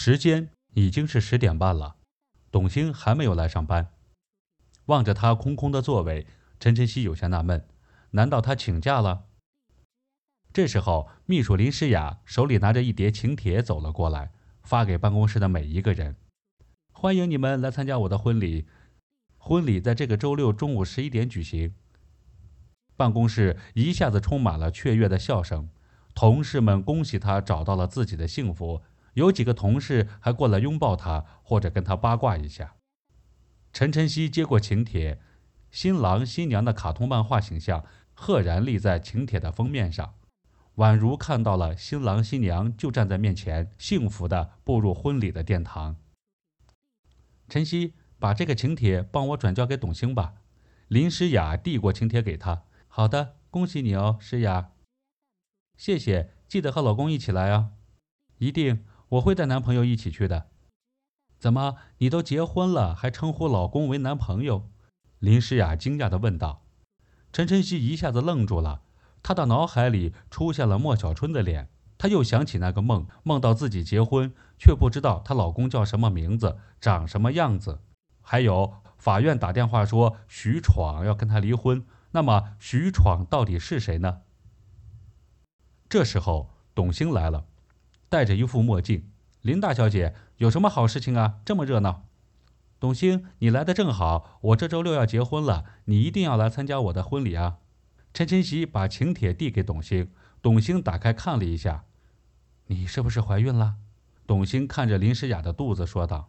时间已经是十点半了，董卿还没有来上班。望着他空空的座位，陈晨曦有些纳闷：难道他请假了？这时候，秘书林诗雅手里拿着一叠请帖走了过来，发给办公室的每一个人：“欢迎你们来参加我的婚礼，婚礼在这个周六中午十一点举行。”办公室一下子充满了雀跃的笑声，同事们恭喜他找到了自己的幸福，有几个同事还过来拥抱他，或者跟他八卦一下。陈晨曦接过请帖，新郎新娘的卡通漫画形象赫然立在请帖的封面上，宛如看到了新郎新娘就站在面前，幸福的步入婚礼的殿堂。晨曦，把这个请帖帮我转交给董卿吧。林诗雅递过请帖给他。好的，恭喜你哦，诗雅。谢谢，记得和老公一起来啊。一定，我会带男朋友一起去的。怎么，你都结婚了，还称呼老公为男朋友？林诗雅惊讶地问道。陈晨曦一下子愣住了，他的脑海里出现了莫小春的脸，他又想起那个梦，梦到自己结婚，却不知道她老公叫什么名字，长什么样子。还有，法院打电话说徐闯要跟她离婚。那么徐闯到底是谁呢？这时候董卿来了，戴着一副墨镜。林大小姐，有什么好事情啊？这么热闹。董卿，你来的正好，我这周六要结婚了，你一定要来参加我的婚礼啊！陈晨曦把请帖递给董卿，董卿打开看了一下，你是不是怀孕了？董卿看着林诗雅的肚子说道。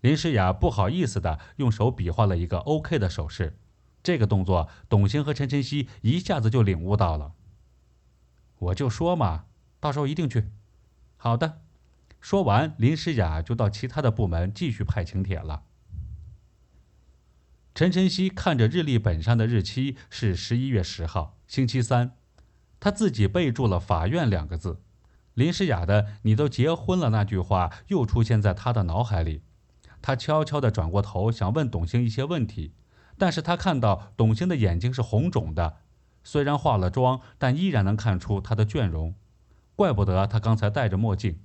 林诗雅不好意思的用手比划了一个 OK 的手势。这个动作，董卿和陈晨曦一下子就领悟到了。我就说嘛，到时候一定去。好的。说完，林诗雅就到其他的部门继续派请帖了。陈晨曦看着日历本上的日期是十一月十号，星期三，他自己备注了“法院”两个字。林诗雅的“你都结婚了”那句话又出现在他的脑海里。他悄悄地转过头，想问董卿一些问题。但是他看到董卿的眼睛是红肿的，虽然化了妆，但依然能看出她的倦容，怪不得他刚才戴着墨镜。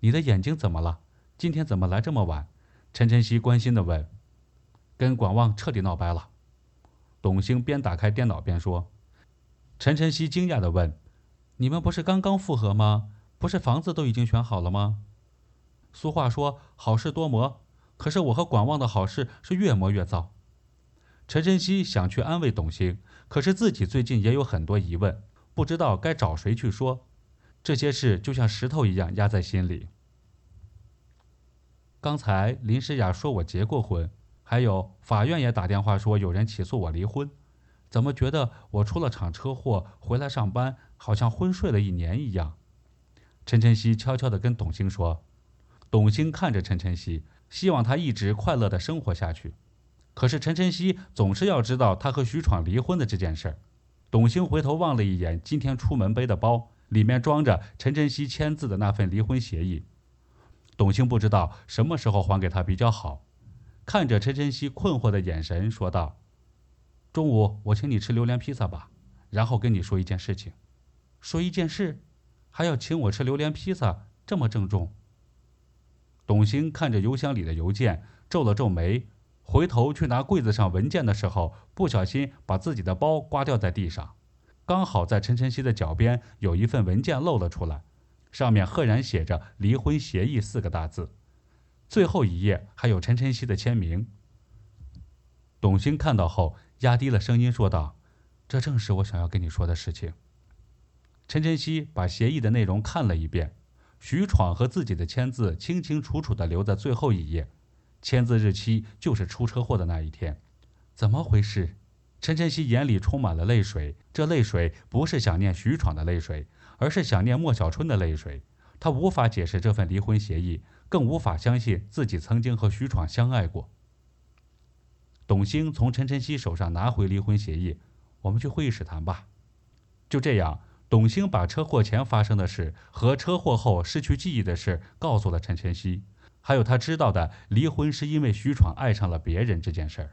你的眼睛怎么了？今天怎么来这么晚？陈晨曦关心的问。跟管望彻底闹掰了，董卿边打开电脑边说。陈晨曦惊讶的问：“你们不是刚刚复合吗？不是房子都已经选好了吗？”俗话说：“好事多磨。”可是我和管望的好事是越磨越糟。陈晨曦想去安慰董卿，可是自己最近也有很多疑问，不知道该找谁去说。这些事就像石头一样压在心里。刚才林诗雅说我结过婚，还有法院也打电话说有人起诉我离婚，怎么觉得我出了场车祸回来上班，好像昏睡了一年一样？陈晨曦悄悄地跟董卿说。董卿看着陈晨曦。希望他一直快乐的生活下去，可是陈晨曦总是要知道他和徐闯离婚的这件事儿。董卿回头望了一眼今天出门背的包，里面装着陈晨曦签字的那份离婚协议。董卿不知道什么时候还给他比较好，看着陈晨曦困惑的眼神，说道：“中午我请你吃榴莲披萨吧，然后跟你说一件事情。说一件事，还要请我吃榴莲披萨，这么郑重。”董卿看着邮箱里的邮件，皱了皱眉，回头去拿柜子上文件的时候，不小心把自己的包刮掉在地上。刚好在陈晨曦的脚边有一份文件露了出来，上面赫然写着“离婚协议”四个大字，最后一页还有陈晨曦的签名。董卿看到后，压低了声音说道：“这正是我想要跟你说的事情。”陈晨曦把协议的内容看了一遍。徐闯和自己的签字清清楚楚地留在最后一页，签字日期就是出车祸的那一天。怎么回事？陈晨曦眼里充满了泪水，这泪水不是想念徐闯的泪水，而是想念莫小春的泪水。他无法解释这份离婚协议，更无法相信自己曾经和徐闯相爱过。董卿从陈晨曦手上拿回离婚协议，我们去会议室谈吧。就这样。董卿把车祸前发生的事和车祸后失去记忆的事告诉了陈晨曦，还有他知道的离婚是因为徐闯爱上了别人这件事儿。